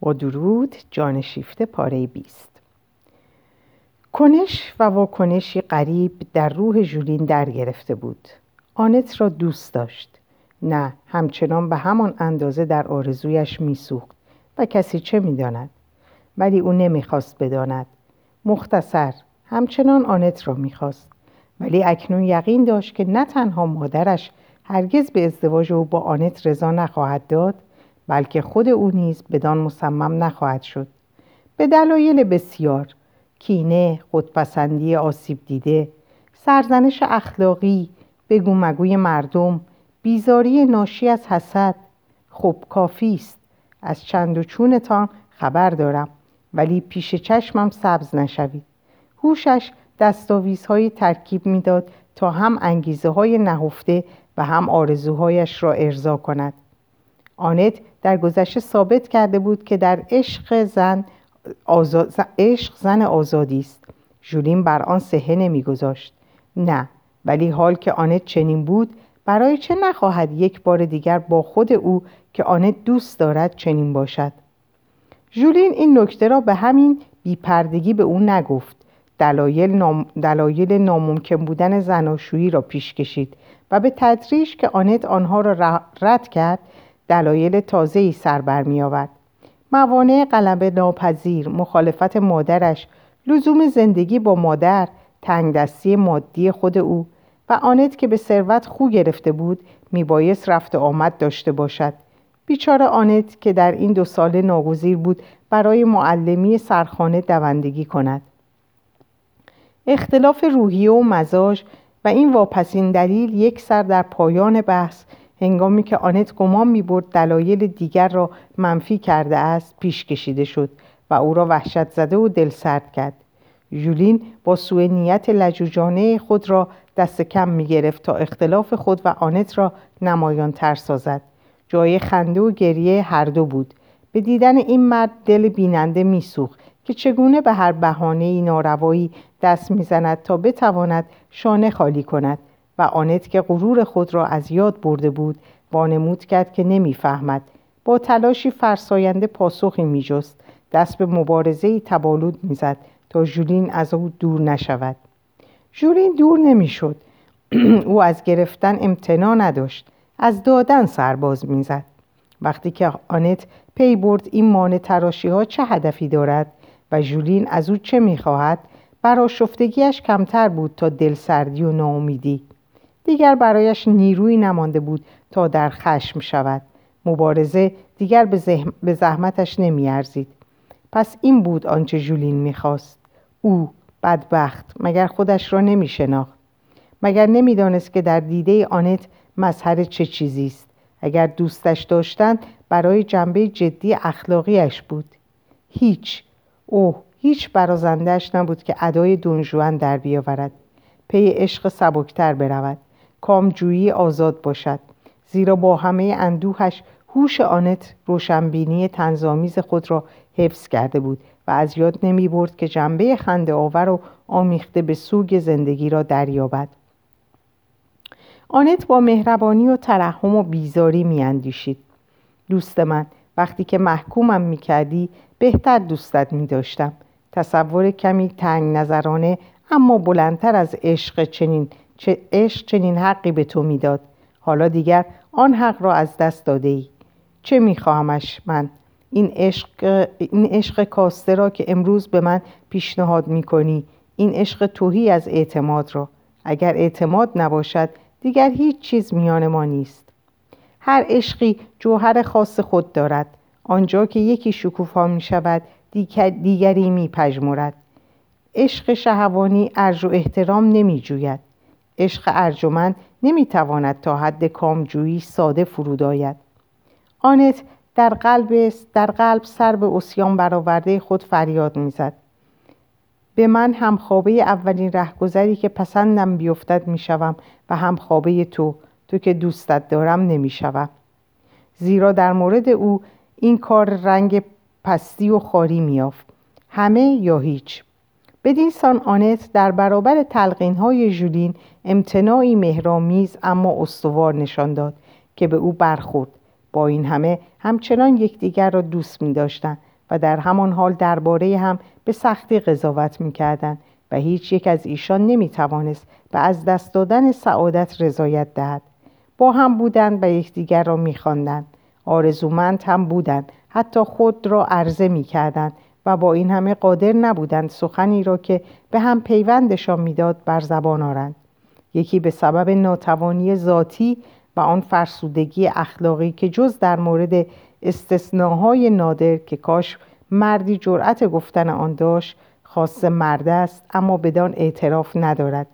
با درود جان شیفته پاره بیست. کنش و واکنشی غریب در روح ژولین در گرفته بود. آنت را دوست داشت. نه همچنان به همان اندازه در آرزویش میسوخت و کسی چه می‌داند؟ ولی او نمی‌خواست بداند. مختصر همچنان آنت را می‌خواست. ولی اکنون یقین داشت که نه تنها مادرش هرگز به ازدواج او با آنت رضا نخواهد داد بلکه خود او نیز بدان مصمم نخواهد شد. به دلایل بسیار کینه خودپسندی آسیب دیده سرزنش اخلاقی بگو مگوی مردم بیزاری ناشی از حسد خب کافی است. از چند و چونتان خبر دارم ولی پیش چشمم سبز نشوید. هوشش دستاویزهایی ترکیب می‌داد تا هم انگیزه های نهفته و هم آرزوهایش را ارضا کند. آنت در گذشته ثابت کرده بود که در عشق زن آزاد... عشق زن آزادی است. ژولین بر آن سهه نمیگذاشت. نه ولی حال که آنت چنین بود برای چه نخواهد یک بار دیگر با خود او که آنت دوست دارد چنین باشد؟ ژولین این نکته را به همین بیپردگی به او نگفت. دلایل, نام... دلایل ناممکن بودن زناشویی را پیش کشید و به تدریج که آنت آنها را رد کرد دلایل تازه‌ای سر بر می آورد. موانع قلبه ناپذیر مخالفت مادرش لزوم زندگی با مادر تنگ دستی مادی خود او و آنت که به ثروت خو گرفته بود میبایست رفت آمد داشته باشد بیچاره آنت که در این دو سال ناگزیر بود برای معلمی سرخانه دوندگی کند اختلاف روحیه و مزاج و این واپسین دلیل یک سر در پایان بحث هنگامی که آنت گمان می برد دلایل دیگر را منفی کرده است پیش کشیده شد و او را وحشت زده و دل سرد کرد. ژولین با سوء نیت لجوجانه خود را دست کم می گرفت تا اختلاف خود و آنت را نمایان تر سازد. جای خنده و گریه هر دو بود. به دیدن این مرد دل بیننده میسوخت که چگونه به هر بهانه ناروایی دست می‌زند تا بتواند شانه خالی کند. و آنت که غرور خود را از یاد برده بود وانمود کرد که نمی‌فهمد. با تلاشی فرساینده پاسخی میجست. دست به مبارزه تبالود می‌زد تا ژولین از او دور نشود. ژولین دور نمی‌شد. او از گرفتن امتنا نداشت. از دادن سرباز می‌زد. وقتی که آنت پی برد این مانع تراشی ها چه هدفی دارد و ژولین از او چه می‌خواهد براشفتگیش کمتر بود تا دلسردی و ناامیدی. دیگر برایش نیروی نمانده بود تا در خشم شود. مبارزه دیگر به زحمتش نمیارزید. پس این بود آنچه ژولین می‌خواست. او بدبخت مگر خودش را نمیشناخت. مگر نمی‌دانست که در دیده آنت مظهر چه چیزی است. اگر دوستش داشتند برای جنبه جدی اخلاقیش بود. هیچ. اوه هیچ برازندهش نبود که ادای دونجوان در بیاورد. پی عشق سبکتر برود. کامجویی آزاد باشد. زیرا با همه اندوهش هوش آنت روشنبینی تنظامیز خود را حفظ کرده بود و از یاد نمی برد که جنبه خنده آور و آمیخته به سوگ زندگی را دریابد. آنت با مهربانی و ترحم و بیزاری میاندیشید. دوست من وقتی که محکومم می‌کردی بهتر دوستت میداشتم. تصور کمی تنگ نظرانه اما بلندتر از عشق چنین عشق چنین حقی به تو می‌داد. حالا دیگر آن حق را از دست داده ای چه میخواهمش من؟ این عشق, این عشق کاسته را که امروز به من پیشنهاد می‌کنی این عشق توهی از اعتماد را. اگر اعتماد نباشد دیگر هیچ چیز میان ما نیست. هر عشقی جوهر خاص خود دارد. آنجا که یکی شکوفا می شود دیگری می پجمورد عشق شهوانی ارج و احترام نمی جوید عشق ارجمند نمی تواند تا حد کامجویی ساده فرود آید. آنت در قلب, در قلب سر به اسیان برآورده خود فریاد می‌زد. به من هم خوابه اولین رهگذری که پسندم بیفتد می‌شوم و هم خوابه تو تو که دوستت دارم نمی‌شوم. زیرا در مورد او این کار رنگ پستی و خاری میافت همه یا هیچ. بدین سان آنت در برابر تلقین های ژولین امتناعی مهرامیز اما استوار نشان داد که به او برخورد. با این همه همچنان یکدیگر را دوست می داشتن و در همان حال درباره هم به سختی قضاوت می‌کردند و هیچ یک از ایشان نمی‌توانست به از دست دادن سعادت رضایت دهد. با هم بودند و یکدیگر را میخواندند. آرزومند هم بودند. حتی خود را عرضه می‌کردند و با این همه قادر نبودند سخنی را که به هم پیوندشان می‌داد بر زبان آرند. یکی به سبب ناتوانی ذاتی و آن فرسودگی اخلاقی که جز در مورد استثناهای نادر که کاش مردی جرأت گفتن آن داشت خاص مرد است اما بدان اعتراف ندارد.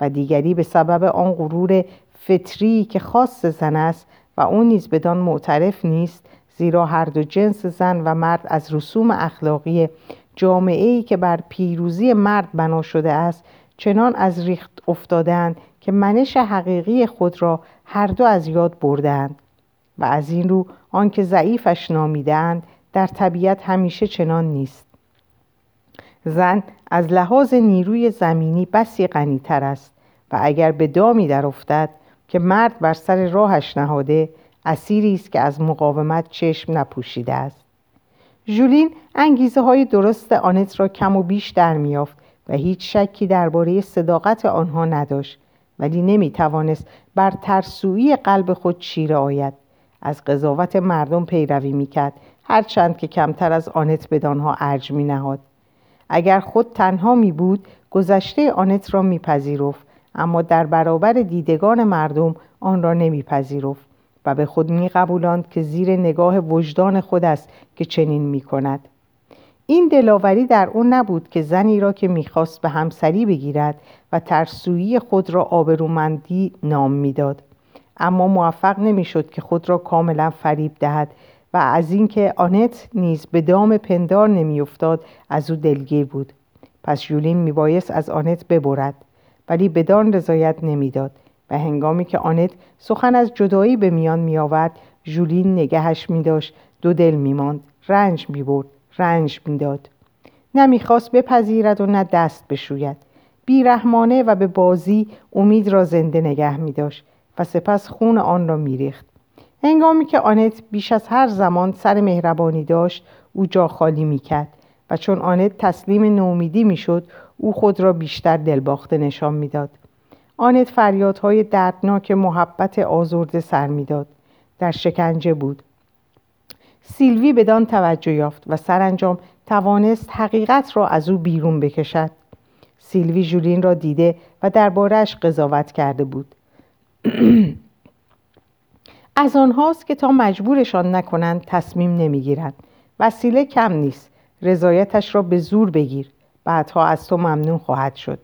و دیگری به سبب آن غرور فطری که خاص زن است و اون نیز بدان معترف نیست زیرا هر دو جنس زن و مرد از رسوم اخلاقی جامعه ای که بر پیروزی مرد بنا شده است چنان از ریخت افتادند که منش حقیقی خود را هر دو از یاد بردند و از این رو آنکه ضعیفش نامیدند در طبیعت همیشه چنان نیست. زن از لحاظ نیروی زمینی بسی غنیتر است و اگر به دامی در افتد که مرد بر سر راهش نهاده اسیری است که از مقاومت چشم نپوشیده است. ژولین انگیزه های درست آنت را کم و بیش در میافت و هیچ شکی درباره صداقت آنها نداشت ولی نمی توانست بر ترسویی قلب خود چیره آید از قضاوت مردم پیروی می‌کرد هرچند که کمتر از آنت بدانها ارج می نهاد. اگر خود تنها می بود گذشته آنت را میپذیرفت اما در برابر دیدگان مردم آن را نمیپذیرفت و به خود میقبولاند که زیر نگاه وجدان خود است که چنین می‌کند این دلاوری در او نبود که زنی را که می‌خواست به همسری بگیرد و ترسویی خود را آبرومندی نام می‌داد. اما موفق نمی‌شد که خود را کاملا فریب دهد و از اینکه آنت نیز به دام پندار نمیافتاد از او دلگیر بود. پس یولین میبایست از آنت ببرد ولی بدان رضایت نمی‌داد و هنگامی که آنت سخن از جدایی به میان میآورد ژولین نگهش میداشت دو دل میماند رنج می‌برد. رنج می‌داد. نه می‌خواست بپذیرد و نه دست بشوید. بیرحمانه و به بازی امید را زنده نگه میداشت و سپس خون آن را میریخت. هنگامی که آنت بیش از هر زمان سر مهربانی داشت او جا خالی می‌کرد و چون آنت تسلیم نومیدی می‌شد او خود را بیشتر دلباخته نشان می‌داد. آنت فریادهای دردناک محبت آزرده سر می‌داد. در شکنجه بود. سیلوی بدان توجه یافت و سرانجام توانست حقیقت را از او بیرون بکشد. سیلوی جولین را دیده و دربارهش قضاوت کرده بود. از آنهاست که تا مجبورشان نکنند تصمیم نمی‌گیرند. وسیله کم نیست. رضایتش را به زور بگیر. بعدها از تو ممنون خواهد شد.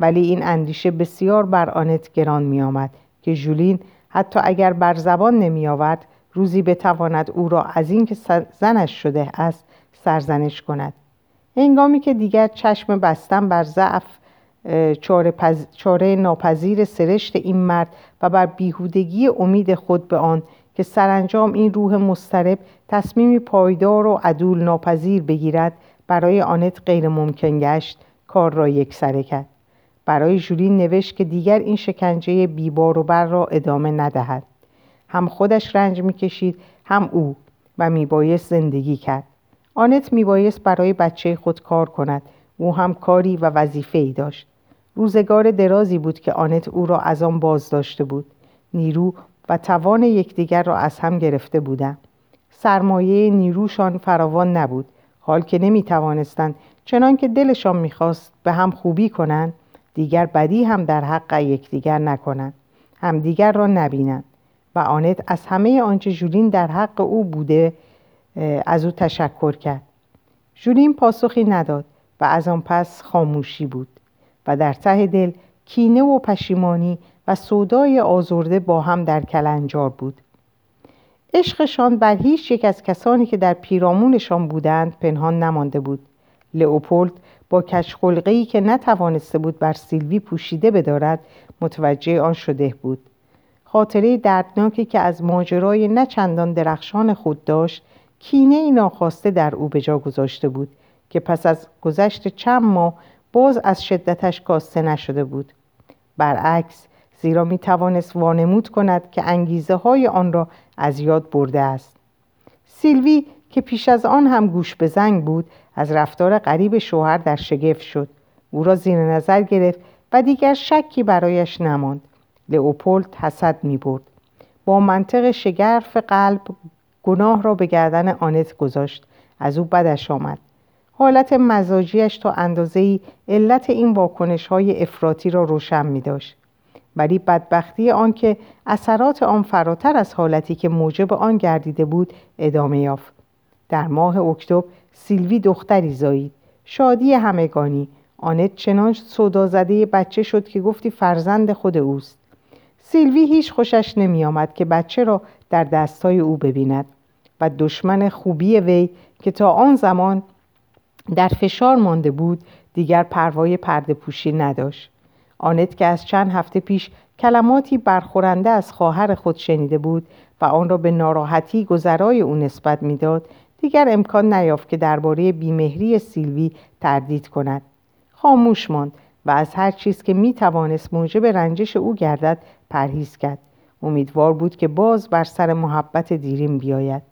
ولی این اندیشه بسیار بر آنت گران می آمد که جولین حتی اگر بر زبان نمی آورد روزی بتواند او را از اینکه زنش شده است سرزنش کند. هنگامی که دیگر چشم بستن بر ضعف چاره, چاره ناپذیر سرشت این مرد و بر بیهودگی امید خود به آن که سرانجام این روح مسترب تصمیمی پایدار و عدول ناپذیر بگیرد برای آنت غیر ممکن گشت کار را یک سره کرد. برای جولین نوشت که دیگر این شکنجه بیبار و بر را ادامه ندهد. هم خودش رنج می‌کشید هم او و میبایست زندگی کرد. آنت میبایست برای بچه خود کار کند. او هم کاری و وظیفه ای داشت. روزگار درازی بود که آنت او را از آن باز داشته بود. نیرو و توان یکدیگر را از هم گرفته بودند. سرمایه نیروشان فراوان نبود. حال که نمی توانستند چنان که دلشان می‌خواست به هم خوبی کنند دیگر بدی هم در حق یکدیگر نکنند. همدیگر را نبینند. و آنت از همه آنچه جولین در حق او بوده از او تشکر کرد. جولین پاسخی نداد و از آن پس خاموشی بود و در ته دل کینه و پشیمانی و سودای آزرده با هم در کلنجار بود. عشقشان بر هیچ یک از کسانی که در پیرامونشان بودند پنهان نمانده بود. لئوپولد با کشخلقهای که نتوانسته بود بر سیلوی پوشیده بدارد متوجه آن شده بود. خاطره دردناکی که از ماجرای نچندان درخشان خود داشت کینه ناخواسته در او به جا گذاشته بود که پس از گذشت چند ماه باز از شدتش کاسته نشده بود. برعکس زیرا می توانست وانمود کند که انگیزه های آن را از یاد برده است. سیلوی که پیش از آن هم گوش به زنگ بود از رفتار غریب شوهر در شگفت شد. او را زیر نظر گرفت و دیگر شکی برایش نماند. لئوپولد حسد می برد. با منطق شگرف قلب گناه را به گردن آنت گذاشت. از او بدش آمد. حالت مزاجیش تا اندازه علت این واکنش های افراطی را روشن می داشت. ولی بدبختی آنکه اثرات آن فراتر از حالتی که موجب آن گردیده بود ادامه یافت. در ماه اکتبر سیلوی دختری زایید. شادی همگانی. آنت چنان صدا زده بچه شد که گفتی فرزند خود اوست. سیلوی هیچ خوشش نمی آمد که بچه را در دستای او ببیند و دشمن خوبی وی که تا آن زمان در فشار مانده بود دیگر پروای پرده پوشی نداشت. آنت که از چند هفته پیش کلماتی برخورنده از خواهر خود شنیده بود و آن را به ناراحتی گذرای او نسبت می‌داد دیگر امکان نیافت که درباره بیمهری سیلوی تردید کند. خاموش ماند و از هر چیز که می توانست موجب رنجش او گردد پرهیز کرد. امیدوار بود که باز بر سر محبت دیرین بیاید.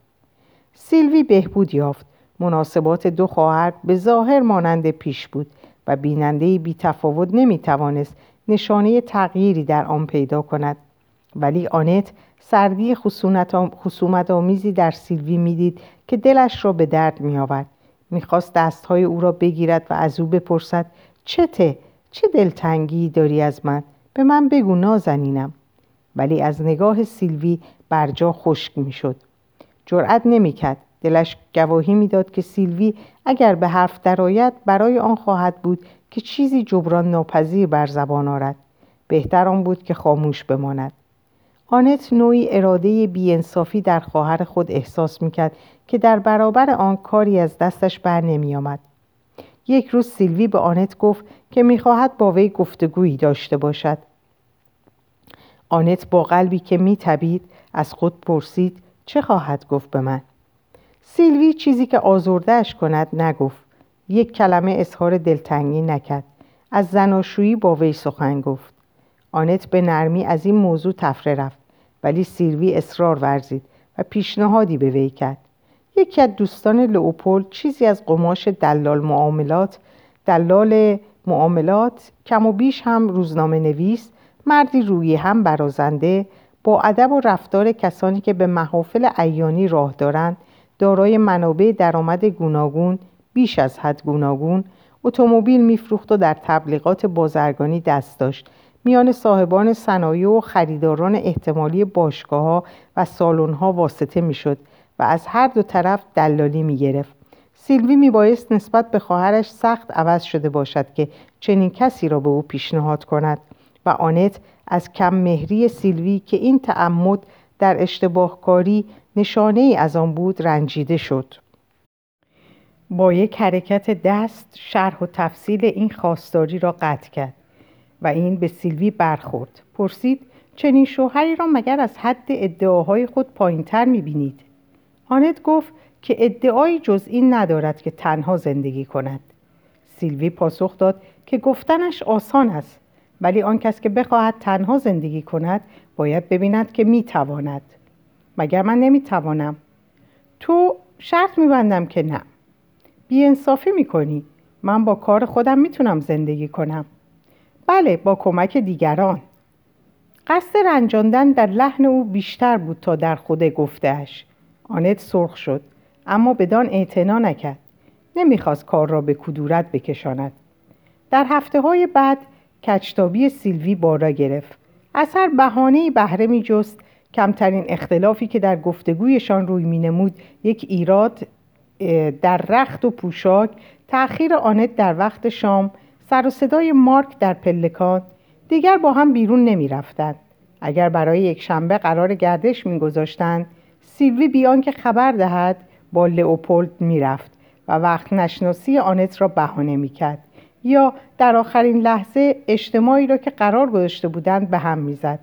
سیلوی بهبود یافت. مناسبات دو خواهر به ظاهر مانند پیش بود و بیننده بی تفاوت نمی توانست نشانه تغییری در آن پیدا کند. ولی آنت سردی خصومت آمیزی در سیلوی می‌دید که دلش را به درد می آورد می‌خواست دستهای او را بگیرد و از او بپرسد چته؟ چه دلتنگی داری از من؟ به من بگو نازنینم. ولی از نگاه سیلوی برجا خشک می‌شد. جرأت نمی‌کرد. دلش گواهی می‌داد که سیلوی اگر به حرف درآید برای آن خواهد بود که چیزی جبران ناپذیر بر زبان آرد. بهتر آن بود که خاموش بماند. آنت نوعی اراده بیانصافی در خواهر خود احساس می‌کرد که در برابر آن کاری از دستش بر نمی آمد. یک روز سیلوی به آنت گفت که می‌خواهد با وی گفتگویی داشته باشد. آنت با قلبی که میتبید از خود پرسید چه خواهد گفت به من؟ سیلوی چیزی که آزردهش کند نگفت. یک کلمه اظهار دلتنگی نکرد. از زناشویی با وی سخن گفت. آنت به نرمی از این موضوع تفره رفت ولی سیلوی اصرار ورزید و پیشنهادی به وی کرد. یکی از دوستان لئوپولد چیزی از قماش دلال معاملات دلال معاملات کم و بیش هم روزنامه نویس مردی روی هم برازنده با ادب و رفتار کسانی که به محافل ایانی راه دارند دارای منابع درآمد گوناگون بیش از حد گوناگون اتومبیل میفروخت و در تبلیغات بازرگانی دست داشت. میان صاحبان صنایع و خریداران احتمالی باشگاه و سالن ها واسطه می‌شد. و از هر دو طرف دلالی می گرفت. سیلوی می بایست نسبت به خواهرش سخت عوض شده باشد که چنین کسی را به او پیشنهاد کند و آنت از کم مهری سیلوی که این تعمد در اشتباهکاری نشانه ای از آن بود رنجیده شد. با یک حرکت دست شرح و تفصیل این خواستاری را قطع کرد و این به سیلوی برخورد. پرسید چنین شوهری را مگر از حد ادعاهای خود پایینتر می‌بینید؟ آنت گفت که ادعایی جز این ندارد که تنها زندگی کند. سیلوی پاسخ داد که گفتنش آسان است ولی آن کس که بخواهد تنها زندگی کند باید ببیند که می‌تواند. مگر من نمی‌توانم؟ تو شرط میبندم که نه. بیانصافی می‌کنی. من با کار خودم می‌تونم زندگی کنم. بله با کمک دیگران. قصد رنجاندن در لحن او بیشتر بود تا در خود گفتهش آنت سرخ شد اما بدان اعتنا نکرد. نمی‌خواست کار را به کدورت بکشاند. در هفته های بعد کچتابی سیلوی بارا گرفت. از هر بهانه بهره می جست کمترین اختلافی که در گفتگویشان روی می نمود یک ایراد در رخت و پوشاک. تأخیر آنت در وقت شام. سر و صدای مارک در پلکان دیگر با هم بیرون نمی رفتن. اگر برای یک شنبه قرار گردش می گذاشتن سیلوی بیان که خبر دهد با لئوپولد می رفت و وقت نشناسی آنت را بهانه می کرد یا در آخرین لحظه اجتماعی را که قرار گذاشته بودند به هم می‌زد.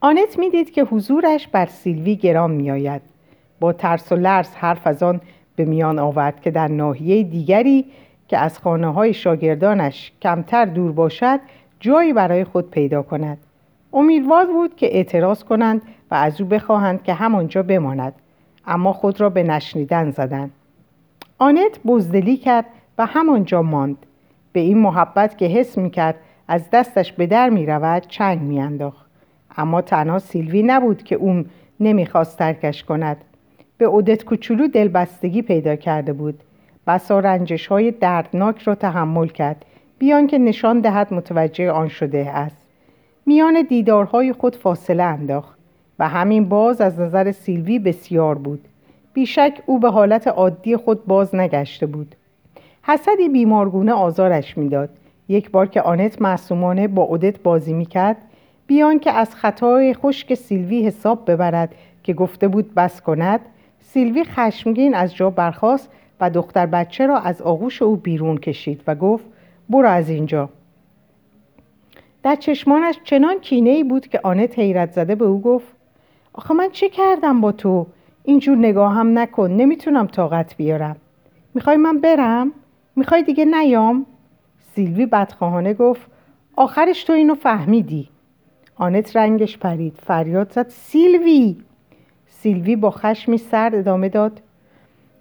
آنت می‌دید که حضورش بر سیلوی گرام میآید. با ترس و لرز حرف از آن به میان آورد که در ناحیه دیگری که از خانه های شاگردانش کمتر دور باشد جایی برای خود پیدا کند. امیدوار بود که اعتراض کنند و از او بخواهند که همانجا بماند اما خود را به نشنیدن زدند. آنت بزدلی کرد و همانجا ماند. به این محبت که حس می‌کرد از دستش به در می‌رود چنگ میانداخت. اما تنها سیلوی نبود که اون نمی‌خواست ترکش کند. به اودت کوچولو دلبستگی پیدا کرده بود. بسا رنجش های دردناک را تحمل کرد. بیان که نشان دهد متوجه آن شده است. میان دیدارهای خود فاصله انداخت و همین باز از نظر سیلوی بسیار بود. بیشک او به حالت عادی خود باز نگشته بود. حسدی بیمارگونه آزارش می‌داد. یک بار که آنت معصومانه با اودت بازی می‌کرد بیان که از خطای خشک سیلوی حساب ببرد که گفته بود بس کند سیلوی خشمگین از جا برخاست و دختر بچه را از آغوش او بیرون کشید و گفت برو از اینجا. در چشمانش چنان کینه ای بود که آنت حیرت زده به او گفت آخه من چه کردم با تو؟ اینجور نگاه هم نکن نمی‌تونم طاقت بیارم. می‌خوای من برم؟ می‌خوای دیگه نیام؟ سیلوی بدخواهانه گفت آخرش تو اینو فهمیدی. آنت رنگش پرید فریاد زد سیلوی! سیلوی با خشمی سرد ادامه داد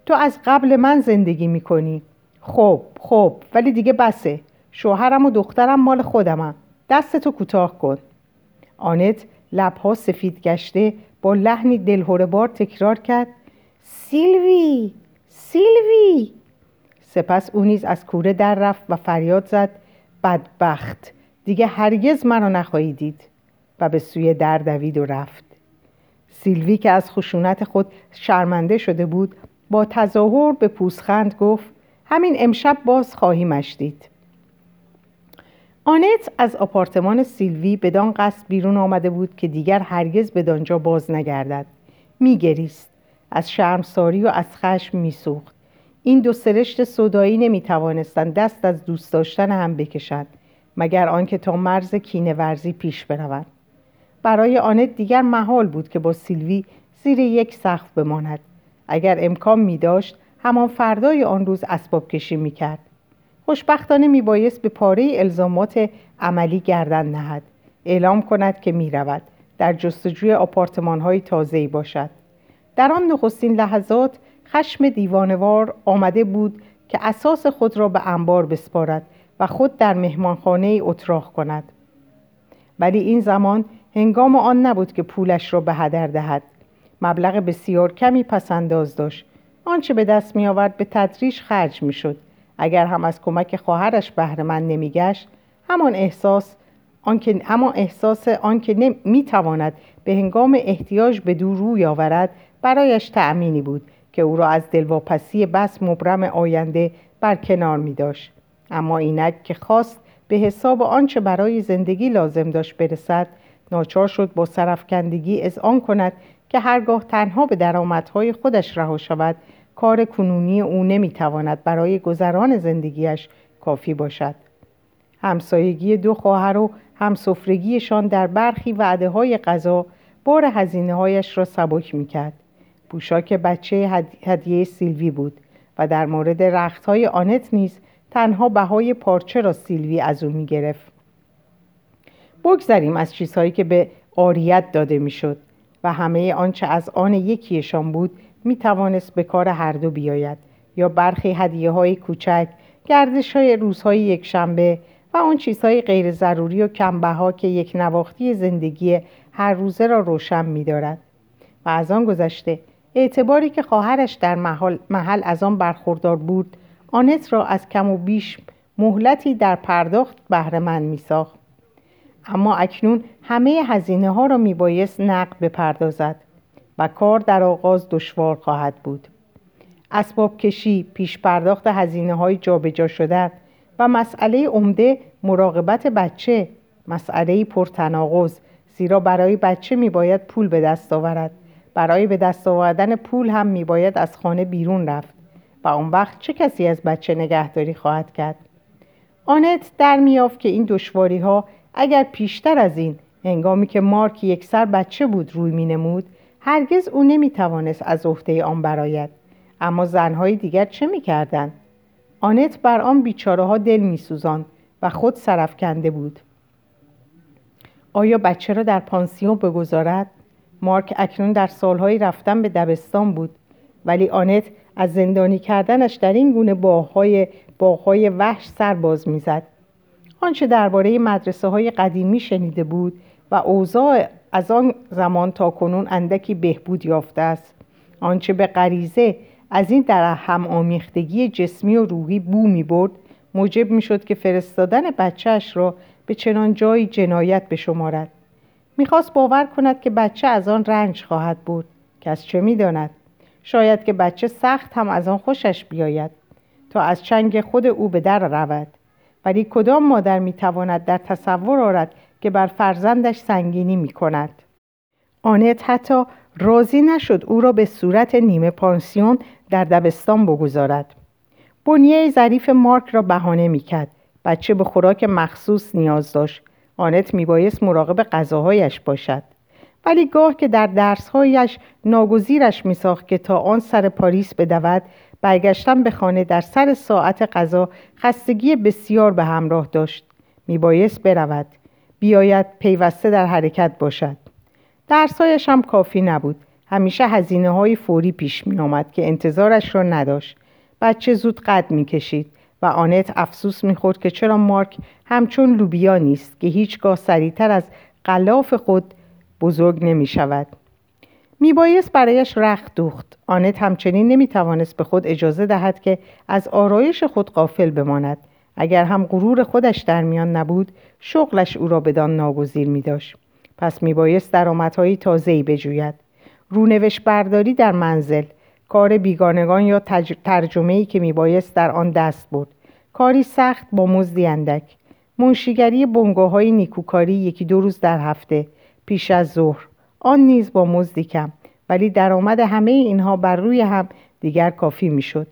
تو از قبل من زندگی می‌کنی. خب خب ولی دیگه بسه شوهرم و دخترم مال خودمم دستتو کوتاه کن. آنت لبها سفید گشته با لحنی دلهوره بار تکرار کرد. سیلوی! سیلوی! سپس او نیز از کوره در رفت و فریاد زد. بدبخت! دیگه هرگز مرا نخواهی دید. و به سوی در دوید و رفت. سیلوی که از خشونت خود شرمنده شده بود با تظاهر به پوسخند گفت همین امشب باز خواهی مشدید آنت از آپارتمان سیلوی بدان قصد بیرون آمده بود که دیگر هرگز به دانجا باز نگردد. میگریست. از شرمساری و از خشم میسوخت. این دو سرشت صدایی نمی توانستند دست از دوست داشتن هم بکشند مگر آنکه تا مرز کینه ورزی پیش بروند. برای آنت دیگر محال بود که با سیلوی زیر یک سقف بماند. اگر امکان می داشت همان فردای آن روز اسباب کشی می کرد خوشبختانه می بایست به پاره الزامات عملی گردن نهد. اعلام کند که می رود در جستجوی آپارتمان های تازه‌ای باشد. در آن نخستین لحظات خشم دیوانوار آمده بود که اساس خود را به انبار بسپارد و خود در مهمانخانه اتراق کند. ولی این زمان هنگام آن نبود که پولش را به هدر دهد. مبلغ بسیار کمی پسنداز داشت. آنچه به دست می آورد به تدریج خرج می شد اگر هم از کمک خواهرش بهرهمند نمیگشت همان احساس آنکه اما احساس آنکه می تواند به هنگام احتیاج به دور روی آورد برایش تأمینی بود که او را از دلواپسی بس مبرم آینده برکنار می داشت. اما اینک که خواست به حساب آنچه برای زندگی لازم داشت برسد ناچار شد با سرفکندگی از آن کند که هرگاه تنها به درآمدهای خودش رها شود کار کنونی او نمی‌تواند برای گذران زندگیش کافی باشد. همسایگی دو خواهر و همسفرگیشان در برخی وعده های غذا بار هزینه هایش را سبک می‌کرد. پوشاک بچه هدیه سیلوی بود و در مورد رخت های آنت نیز تنها بهای پارچه را سیلوی از او می‌گرفت. بگذریم از چیزهایی که به آریت داده می‌شد و همه آنچه از آن یکیشان بود می توانست به کار هر دو بیاید یا برخی هدیه های کوچک گردش های روزهای یک شنبه و آن چیزهای غیر ضروری و کمبها که یک نواختی زندگی هر روزه را روشن می دارد. و از آن گذشته اعتباری که خواهرش در محل, محل از آن برخوردار بود آنت را از کم و بیش مهلتی در پرداخت بهرهمند می ساخت. اما اکنون همه هزینه ها را می بایست نقد بپردازد و کار در آغاز دشوار خواهد بود. اسباب کشی پیش پرداخت هزینه های جابجا شدن و مسئله عمده مراقبت بچه مسئله پرتناقض زیرا برای بچه می باید پول به دست آورد. برای به دست آوردن پول هم می باید از خانه بیرون رفت و اون وقت چه کسی از بچه نگهداری خواهد کرد؟ آنت در میافت که این دشواری ها اگر پیشتر از این هنگامی که مارک یک سر بچه بود روی می نمود هرگز او نمی توانست از عهده آن برایت اما زنهای دیگر چه می کردن؟ آنت بر آن بیچاره ها دل می سوزان و خود سرف کنده بود آیا بچه را در پانسیون بگذارد؟ مارک اکنون در سالهای رفتن به دبستان بود ولی آنت از زندانی کردنش در این گونه باغهای, باغهای وحش سر باز می‌زد آنچه درباره مدرسه های قدیمی شنیده بود و اوضاع از آن زمان تا کنون اندکی بهبود یافته است. آنچه به غریزه از این در هم آمیختگی جسمی و روحی بو می برد موجب می شد که فرستادن بچهش را به چنان جایی جنایت بشمارد می‌خواست باور کند که بچه از آن رنج خواهد بود کس چه می‌داند شاید که بچه سخت هم از آن خوشش بیاید تا از چنگ خود او به در رود. ولی کدام مادر می‌تواند در تصور آرد که بر فرزندش سنگینی می کند آنت حتی راضی نشد او را به صورت نیمه پانسیون در دبستان بگذارد. بنیه ظریف مارک را بهانه می‌کرد. بچه به خوراک مخصوص نیاز داشت. آنت میبایست مراقب غذاهایش باشد. ولی گاه که در درسهایش ناگزیرش میساخت که تا آن سر پاریس بدود برگشتن به خانه در سر ساعت غذا خستگی بسیار به همراه داشت. میبایست برود. بیاید پیوسته در حرکت باشد. درسهایش هم کافی نبود. همیشه هزینه های فوری پیش می آمد که انتظارش را نداشت. بچه زود قد می کشید و آنت افسوس می خورد که چرا مارک همچون لوبیا نیست که هیچگاه سریعتر از قلاف خود بزرگ نمی شود می بایست برایش رخت دوخت. آنت همچنین نمی توانست به خود اجازه دهد که از آرایش خود قافل بماند. اگر هم غرور خودش در میان نبود شغلش او را بدان ناگزیر می داشت. پس می بایست درآمدهایی تازه‌ای بجوید. رونوشت برداری در منزل کار بیگانگان یا ترجمه ای که می بایست در آن دست برد. کاری سخت با مزدی اندک. منشیگری بنگاه های نیکوکاری یکی دو روز در هفته پیش از ظهر. آن نیز با مزدی کم ولی درآمد همه اینها بر روی هم دیگر کافی می‌شد.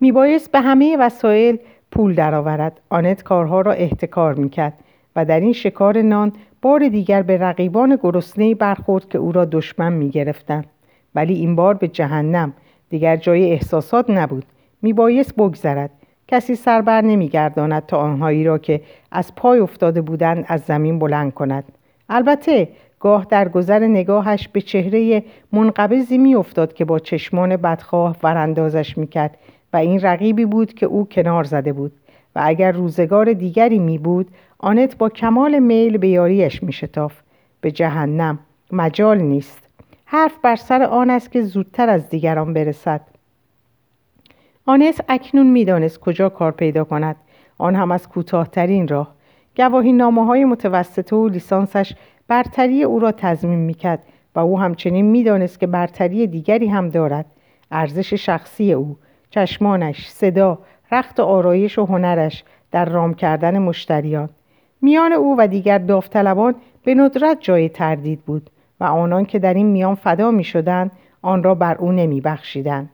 میبایست به همه وسایل پول درآورد. آنت کارها را احتکار می‌کرد و در این شکار نان بار دیگر به رقیبان گرسنه برخورد که او را دشمن می‌گرفتند. ولی این بار به جهنم دیگر جای احساسات نبود. میبایست بگذرد. کسی سربر نمیگرداند تا آنهایی را که از پای افتاده بودند از زمین بلند کند. البته گاه در گذر نگاهش به چهره منقبضی میافتاد که با چشمان بدخواه وراندازش می‌کرد. و این رقیبی بود که او کنار زده بود و اگر روزگار دیگری می بود آنت با کمال میل به یاریش می شتاف. به جهنم مجال نیست. حرف بر سر آن است که زودتر از دیگران برسد. آنت اکنون می‌دانست کجا کار پیدا کند. آن هم از کوتاهترین راه. گواهی نامه های متوسطه و لیسانسش برتری او را تضمین می‌کرد و او همچنین می‌دانست که برتری دیگری هم دارد. ارزش شخصی او چشمانش صدا رخت آرایش و هنرش در رام کردن مشتریان میان او و دیگر داوطلبان به ندرت جای تردید بود و آنان که در این میان فدا می شدن آن را بر او نمی بخشیدن.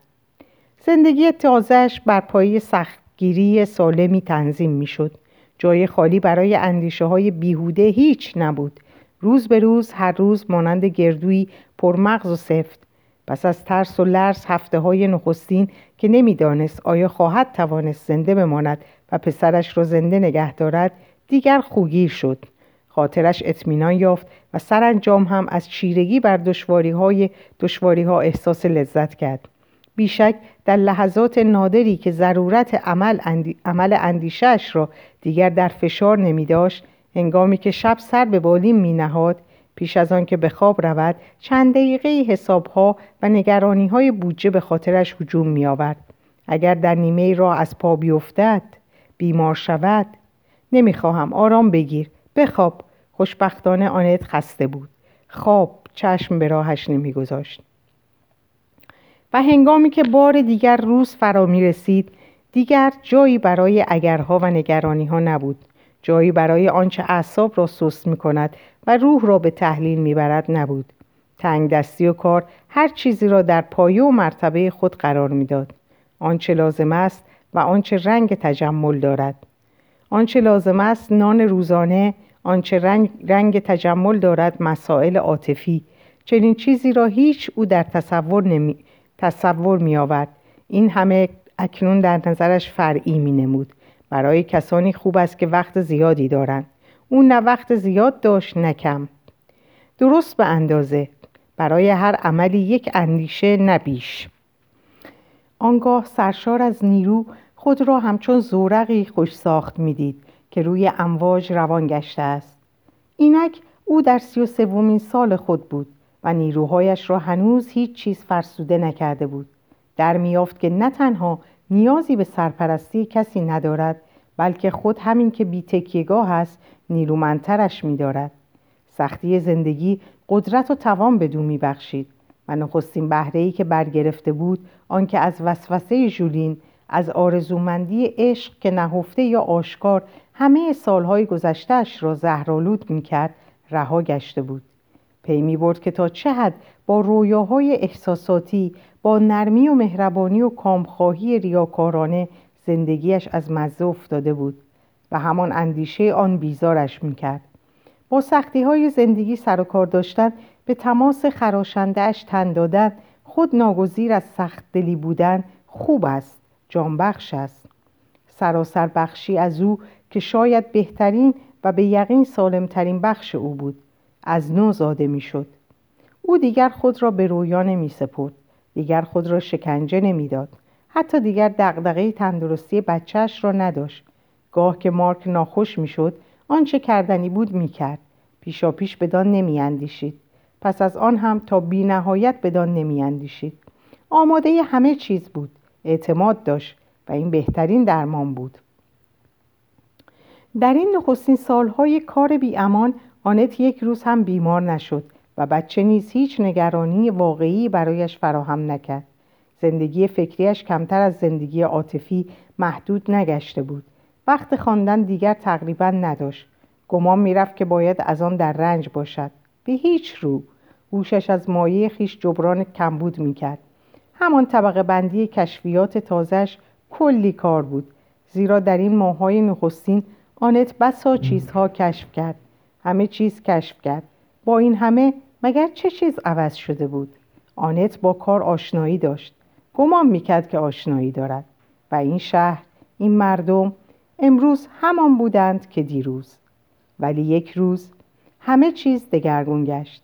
زندگی تازهش بر پایی سختگیری سالمی تنظیم می شد. جای خالی برای اندیشه های بیهوده هیچ نبود. روز به روز هر روز مانند گردوی پرمغز و سفت پس از ترس و لرز هفته های نخستین که نمی‌دانست آیا خواهد توانست زنده بماند و پسرش را زنده نگه دارد دیگر خوگیر شد. خاطرش اطمینان یافت و سرانجام هم از چیرگی بر دشواری های دشواری ها احساس لذت کرد. بیشک در لحظات نادری که ضرورت عمل, اندی... عمل اندیشش را دیگر در فشار نمی داشت هنگامی که شب سر به بالین می نهاد پیش از آن که به خواب رود چند دقیقه حسابها و نگرانی های بودجه به خاطرش هجوم می آورد. اگر در نیمه راه از پا بیفتد بیمار شود نمی‌خواهم آرام بگیر. بخواب. خوشبختانه آنت خسته بود. خواب چشم به راهش نمیگذاشت. و هنگامی که بار دیگر روز فرا می رسید دیگر جایی برای اگرها و نگرانی ها نبود. جایی برای آنچه اعصاب را سست می کند و روح را به تحلیل می برد نبود. تنگ دستی و کار هر چیزی را در پایه و مرتبه خود قرار می‌داد. آنچه لازم است و آنچه رنگ تجمل دارد. آنچه لازم است نان روزانه آنچه رنگ, رنگ تجمل دارد مسائل عاطفی. چنین چیزی را هیچ او در تصور نمی تصور می آورد این همه اکنون در نظرش فرعی می نمود برای کسانی خوب است که وقت زیادی دارند او نه وقت زیاد داشت نه کم. درست به اندازه. برای هر عملی یک اندیشه نبیش آنگاه سرشار از نیرو خود را همچون زورقی خوش ساخت می‌دید که روی امواج روان گشته است. اینک او در سی و سومین سال خود بود و نیروهایش را هنوز هیچ چیز فرسوده نکرده بود. در میافت که نه تنها نیازی به سرپرستی کسی ندارد بلکه خود همین که بی تکیگاه است نیرومندترش میدارد. سختی زندگی قدرت و توان بدون میبخشید. و نخستین بهره ای که برگرفته بود آنکه از وسوسه ژولین از آرزومندی عشق که نهفته یا آشکار همه سالهای گذشتهاش را زهرآلود می‌کرد رها گشته بود. پی می برد که تا چه حد با رویاهای احساساتی با نرمی و مهربانی و کامخواهی ریاکارانه زندگیش از مزه افتاده بود و همان اندیشه آن بیزارش می‌کرد. با سختی های زندگی سر و کار داشتن به تماس خراشندهش تن دادن خود ناگزیر از سخت دلی بودن خوب است جانبخش است. سراسر بخشی از او که شاید بهترین و به یقین سالمترین بخش او بود. از نو زاده می‌شد. او دیگر خود را به رویا نمی سپرد دیگر خود را شکنجه نمی‌داد. حتی دیگر دغدغه تندرستی بچهش را نداشت. گاه که مارک ناخوش می‌شد آنچه کردنی بود می‌کرد. پیشا پیش بدان نمیاندیشید. پس از آن هم تا بی نهایت بدان نمیاندیشید. آماده همه چیز بود اعتماد داشت و این بهترین درمان بود. در این نخستین سالهای کار بی امان آنت یک روز هم بیمار نشد و بچه نیز هیچ نگرانی واقعی برایش فراهم نکرد. زندگی فکریش کمتر از زندگی عاطفی محدود نگشته بود. وقت خواندن دیگر تقریبا نداشت. گمان می‌رفت که باید از آن در رنج باشد. به هیچ رو. هوشش از مایه خیش جبران کمبود می‌کرد. همان طبقه بندی کشفیات تازش کلی کار بود. زیرا در این ماهای نخستین آنت بسا چیزها کشف کرد. همه چیز کشف کرد. با این همه مگر چه چیز عوض شده بود؟ آنت با کار آشنایی داشت. گمان می‌کرد که آشنایی دارد. و این شهر این مردم امروز همان بودند که دیروز. ولی یک روز همه چیز دگرگون گشت.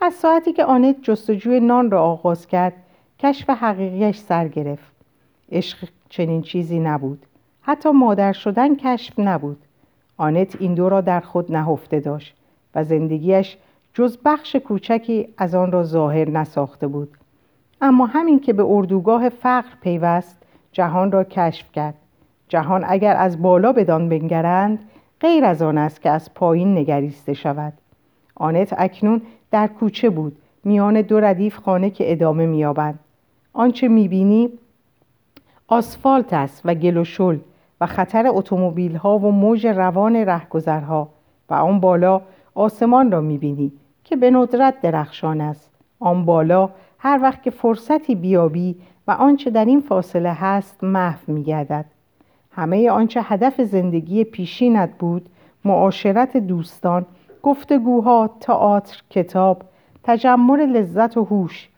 از ساعتی که آنت جستجوی نان را آغاز کرد کشف حقیقیش سر گرفت. عشق چنین چیزی نبود. حتی مادر شدن کشف نبود. آنت این دو را در خود نهفته داشت و زندگیش جز بخش کوچکی از آن را ظاهر نساخته بود. اما همین که به اردوگاه فقر پیوست جهان را کشف کرد. جهان اگر از بالا بدان بنگرند غیر از آن است که از پایین نگریسته شود. آنت اکنون در کوچه بود میان دو ردیف خانه که ادامه مییابند آنچه می‌بینی آسفالت است و گل و شل. و خطر اتومبیل ها و موج روان رهگذرها و آن بالا آسمان را می‌بینی که به ندرت درخشان است. آن بالا هر وقت که فرصتی بیابی و آنچه در این فاصله هست محو میگردد. همه آنچه هدف زندگی پیشینت بود معاشرت دوستان گفتگوها تئاتر کتاب تجمر لذت و هوش.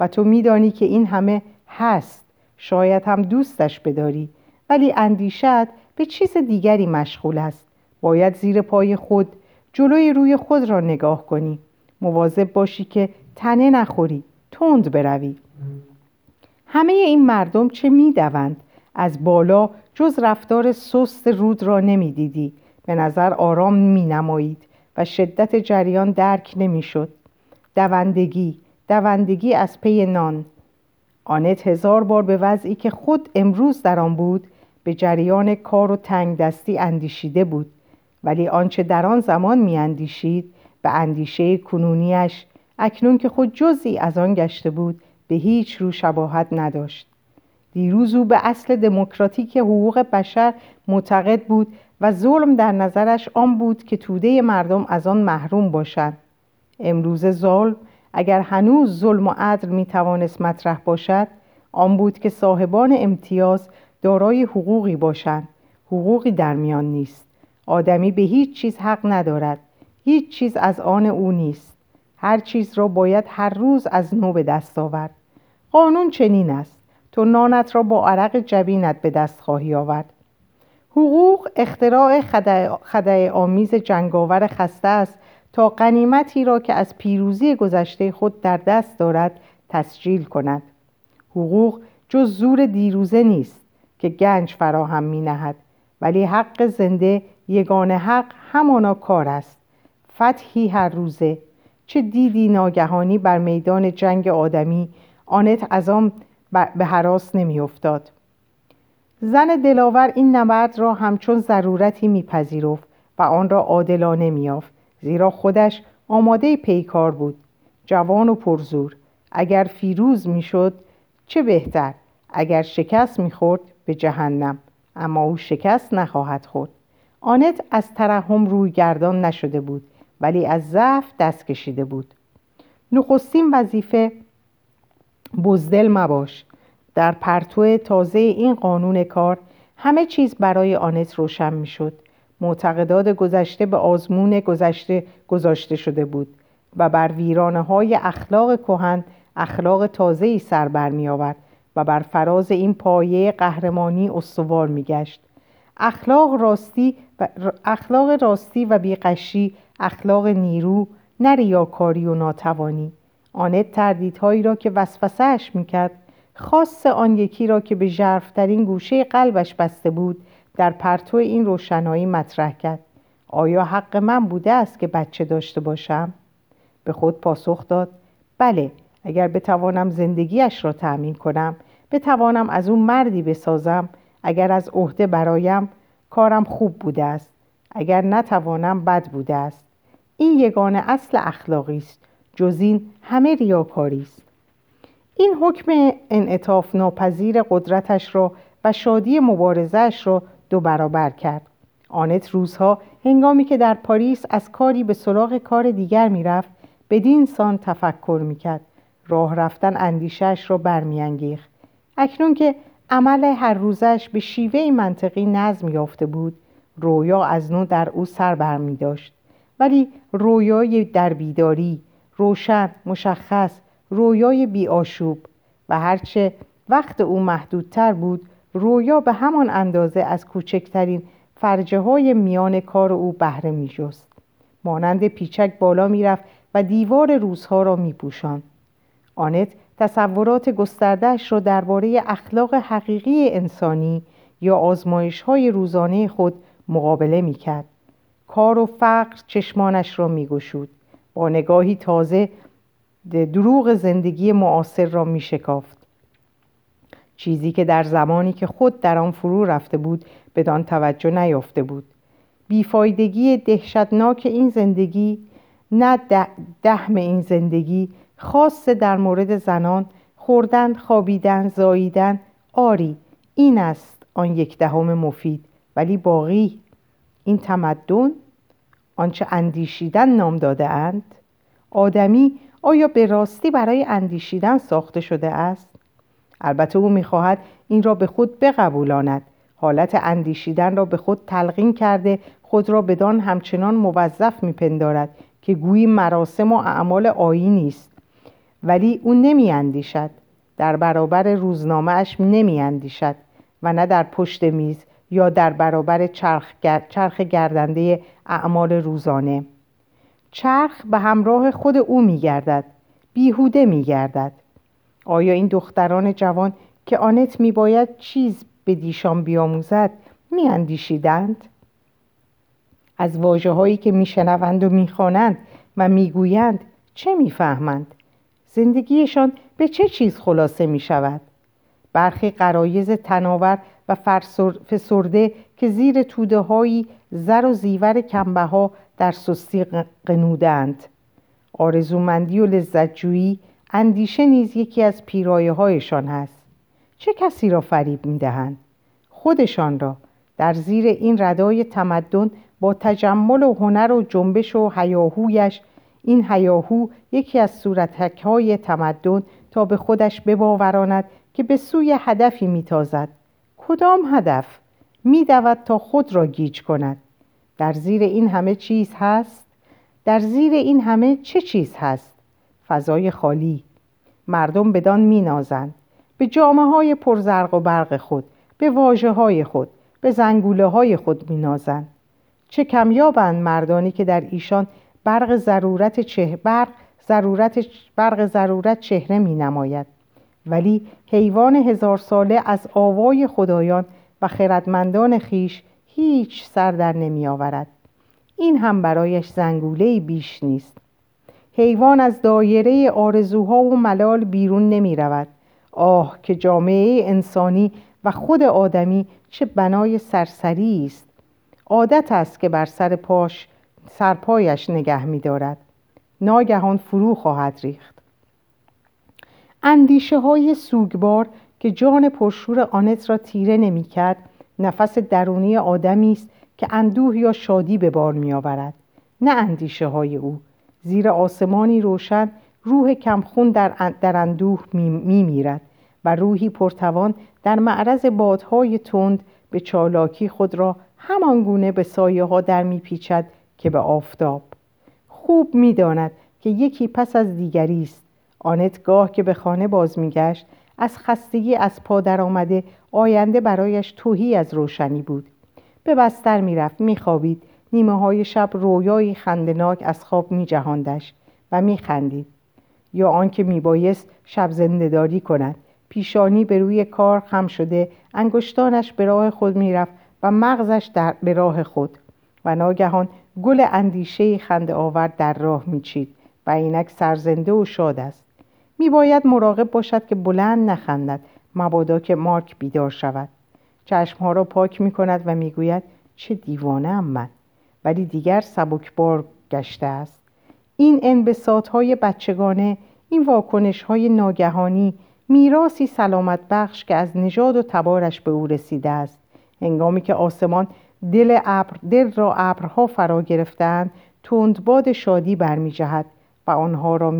و تو میدانی که این همه هست. شاید هم دوستش بداری. ولی اندیشت به چیز دیگری مشغول است. باید زیر پای خود جلوی روی خود را نگاه کنی. مواظب باشی که تنه نخوری تند بروی. همه این مردم چه می‌دوند از بالا جز رفتار سست رود را نمی‌دیدی به نظر آرام می نمایید و شدت جریان درک نمی‌شد دوندگی دوندگی از پی نان. آنت هزار بار به وضعی که خود امروز در آن بود به جریان کار و تنگ دستی اندیشیده بود ولی آنچه در آن زمان می اندیشید به اندیشه کنونیش اکنون که خود جزی از آن گشته بود به هیچ رو شباهت نداشت. دیروز او به اصل دموکراتیک حقوق بشر معتقد بود و ظلم در نظرش آن بود که توده مردم از آن محروم باشند. امروز ظلم اگر هنوز ظلم و عدل می توانست مطرح باشد آن بود که صاحبان امتیاز دارای حقوقی باشند حقوقی در میان نیست. آدمی به هیچ چیز حق ندارد. هیچ چیز از آن او نیست. هر چیز را باید هر روز از نو به دست آورد. قانون چنین است. تو نانت را با عرق جبینت به دست خواهی آورد. حقوق اختراع خدای آمیز جنگاور خسته است تا قنیمتی را که از پیروزی گذشته خود در دست دارد تسجیل کند. حقوق جز زور دیروزه نیست. که گنج فراهم می نهد ولی حق زنده یگان حق همانا کار است. فتحی هر روزه. چه دیدی ناگهانی بر میدان جنگ آدمی؟ آنت از آن به حراس نمیافتاد. زن دلاور این نبرد را همچون ضرورتی میپذیرفت و آن را عادلانه میافت زیرا خودش آماده پیکار بود. جوان و پرزور. اگر فیروز می‌شد چه بهتر؟ اگر شکست می‌خورد به جهنم اما او شکست نخواهد خورد. آنت از ترحم روی گردان نشده بود ولی از ضعف دست کشیده بود. نخستین وظیفه بزدل مباش. در پرتو تازه این قانون کار همه چیز برای آنت روشن می‌شد. معتقدات گذشته به آزمون گذشته گذاشته شده بود و بر ویرانه های اخلاق کهن اخلاق تازه ای سر بر می آورد و بر فراز این پایه قهرمانی استوار می گشت. اخلاق راستی و اخلاق راستی و بیقشی اخلاق نیرو نه ریاکاری و ناتوانی. آنت تردیدهایی را که وسوسهاش می‌کرد خاص آن یکی را که به ژرفترین گوشه قلبش بسته بود در پرتو این روشنایی مطرح کرد. آیا حق من بوده است که بچه داشته باشم؟ به خود پاسخ داد بله. اگر بتوانم زندگیش را تأمین کنم بتوانم از اون مردی بسازم. اگر از عهده برایم کارم خوب بوده است. اگر نتوانم بد بوده است. این یگانه اصل اخلاقی است جز این همه ریاکاری است. این حکم انعطاف ناپذیر قدرتش را و شادی مبارزش را دو برابر کرد. آنت روزها هنگامی که در پاریس از کاری به سراغ کار دیگر می‌رفت بدین سان تفکر می‌کرد. راه رفتن اندیشش را برمیانگیخت اکنون که عمل هر روزش به شیوه منطقی نظم یافته بود رویا از نو در او سر برمی داشت ولی رویای در بیداری روشن مشخص رویای بیاشوب و هرچه وقت او محدودتر بود رویا به همان اندازه از کوچکترین فرجه های میان کار او بهره می جست. مانند پیچک بالا می‌رفت و دیوار روزها را می پوشان. آنت تصورات گستردهش را درباره اخلاق حقیقی انسانی یا آزمایش های روزانه خود مقابله می کرد. کار و فقر چشمانش را می گشود. با نگاهی تازه دروغ زندگی معاصر را می شکافت. چیزی که در زمانی که خود در آن فرو رفته بود بدان توجه نیافته بود بیفایدگی دهشتناک این زندگی نه دهم این زندگی خاص در مورد زنان خوردن خوابیدن زاییدن آری این است آن یک دهم مفید ولی باقی. این تمدن آنچه اندیشیدن نام داده اند. آدمی آیا به راستی برای اندیشیدن ساخته شده است؟ البته او می‌خواهد این را به خود بقبولاند. حالت اندیشیدن را به خود تلقین کرده خود را بدان همچنان موظف میپندارد که گویی مراسم و اعمال آیینی است ولی او نمی اندیشد در برابر روزنامه اش نمی اندیشد و نه در پشت میز یا در برابر چرخ, چرخ گردنده اعمال روزانه چرخ به همراه خود او می گردد بیهوده می گردد آیا این دختران جوان که آنت می باید چیز به دیشان بیاموزد می اندیشیدند؟ از واجه هایی که می شنوند و می خوانند و می گویند چه می فهمند؟ زندگیشان به چه چیز خلاصه می شود؟ برخی قرایز تناور و فسرده که زیر توده هایی زر و زیور کمبه ها در سستی قنودند آرزومندی و لذتجویی اندیشه نیز یکی از پیرایه هایشان هست چه کسی را فریب می دهند؟ خودشان را در زیر این ردای تمدن با تجمل و هنر و جنبش و هیاهویش این هیاهو یکی از صورتک های تمدن تا به خودش بباوراند که به سوی هدفی میتازد. کدام هدف میدود تا خود را گیج کند؟ در زیر این همه چیز هست؟ در زیر این همه چه چیز هست؟ فضای خالی. مردم بدان مینازند. به جامعه های پرزرق و برق خود به واجه های خود به زنگوله های خود مینازند. چه کمیابند مردانی که در ایشان برق ضرورت چه برق ضرورت برق ضرورت چهره می نماید. ولی حیوان هزار ساله از آوای خدایان و خردمندان خیش هیچ سر در نمی آورد. این هم برایش زنگوله بیش نیست. حیوان از دایره آرزوها و ملال بیرون نمی رود. آه که جامعه انسانی و خود آدمی چه بنای سرسری است. عادت است که بر سر پاش سرپایش نگه می دارد ناگهان فرو خواهد ریخت. اندیشه های سوگبار که جان پرشور آنت را تیره نمی کرد نفس درونی آدمی است که اندوه یا شادی به بار می آورد نه اندیشه های او. زیر آسمانی روشن روح کمخون در, در اندوه می, می میرد و روحی پرتوان در معرض بادهای تند به چالاکی خود را همان گونه به سایه ها در میپیچد که به آفتاب. خوب می‌داند که یکی پس از دیگری است. آنت گاه که به خانه باز میگشت از خستگی از پا آمده آینده برایش توهی از روشنی بود. به بستر می‌رفت میخوابید. نیمه های شب رویایی خندناک از خواب میجهاندش و میخندید. یا آنکه میبایست شب زندهداری کند. پیشانی به روی کار خم شده انگشتانش به راه خود می‌رفت و مغزش در به راه خود. و ناگهان گل اندیشه خنده آور در راه میچید و اینک سرزنده و شاد است. میباید مراقب باشد که بلند نخندد مبادا که مارک بیدار شود. چشمها را پاک می کند و می‌گوید چه دیوانه ام من. ولی دیگر سبکبار گشته است. این انبساط های بچگانه این واکنش های ناگهانی میراسی سلامت بخش که از نژاد و تبارش به او رسیده است. هنگامی که آسمان دل, ابر دل را ابرها فرا گرفتند تندباد شادی برمیجهد و آنها را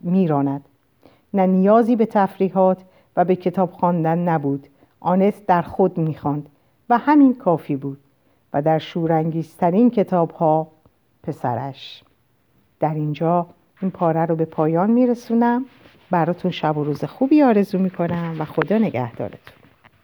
میراند. نه نیازی به تفریحات و به کتاب خواندن نبود. آنست در خود می‌خواند و همین کافی بود و در شورانگیزترین کتاب ها پسرش. در اینجا این پاره رو به پایان میرسونم. براتون شب و روز خوبی آرزو می‌کنم و خدا نگهدارتون.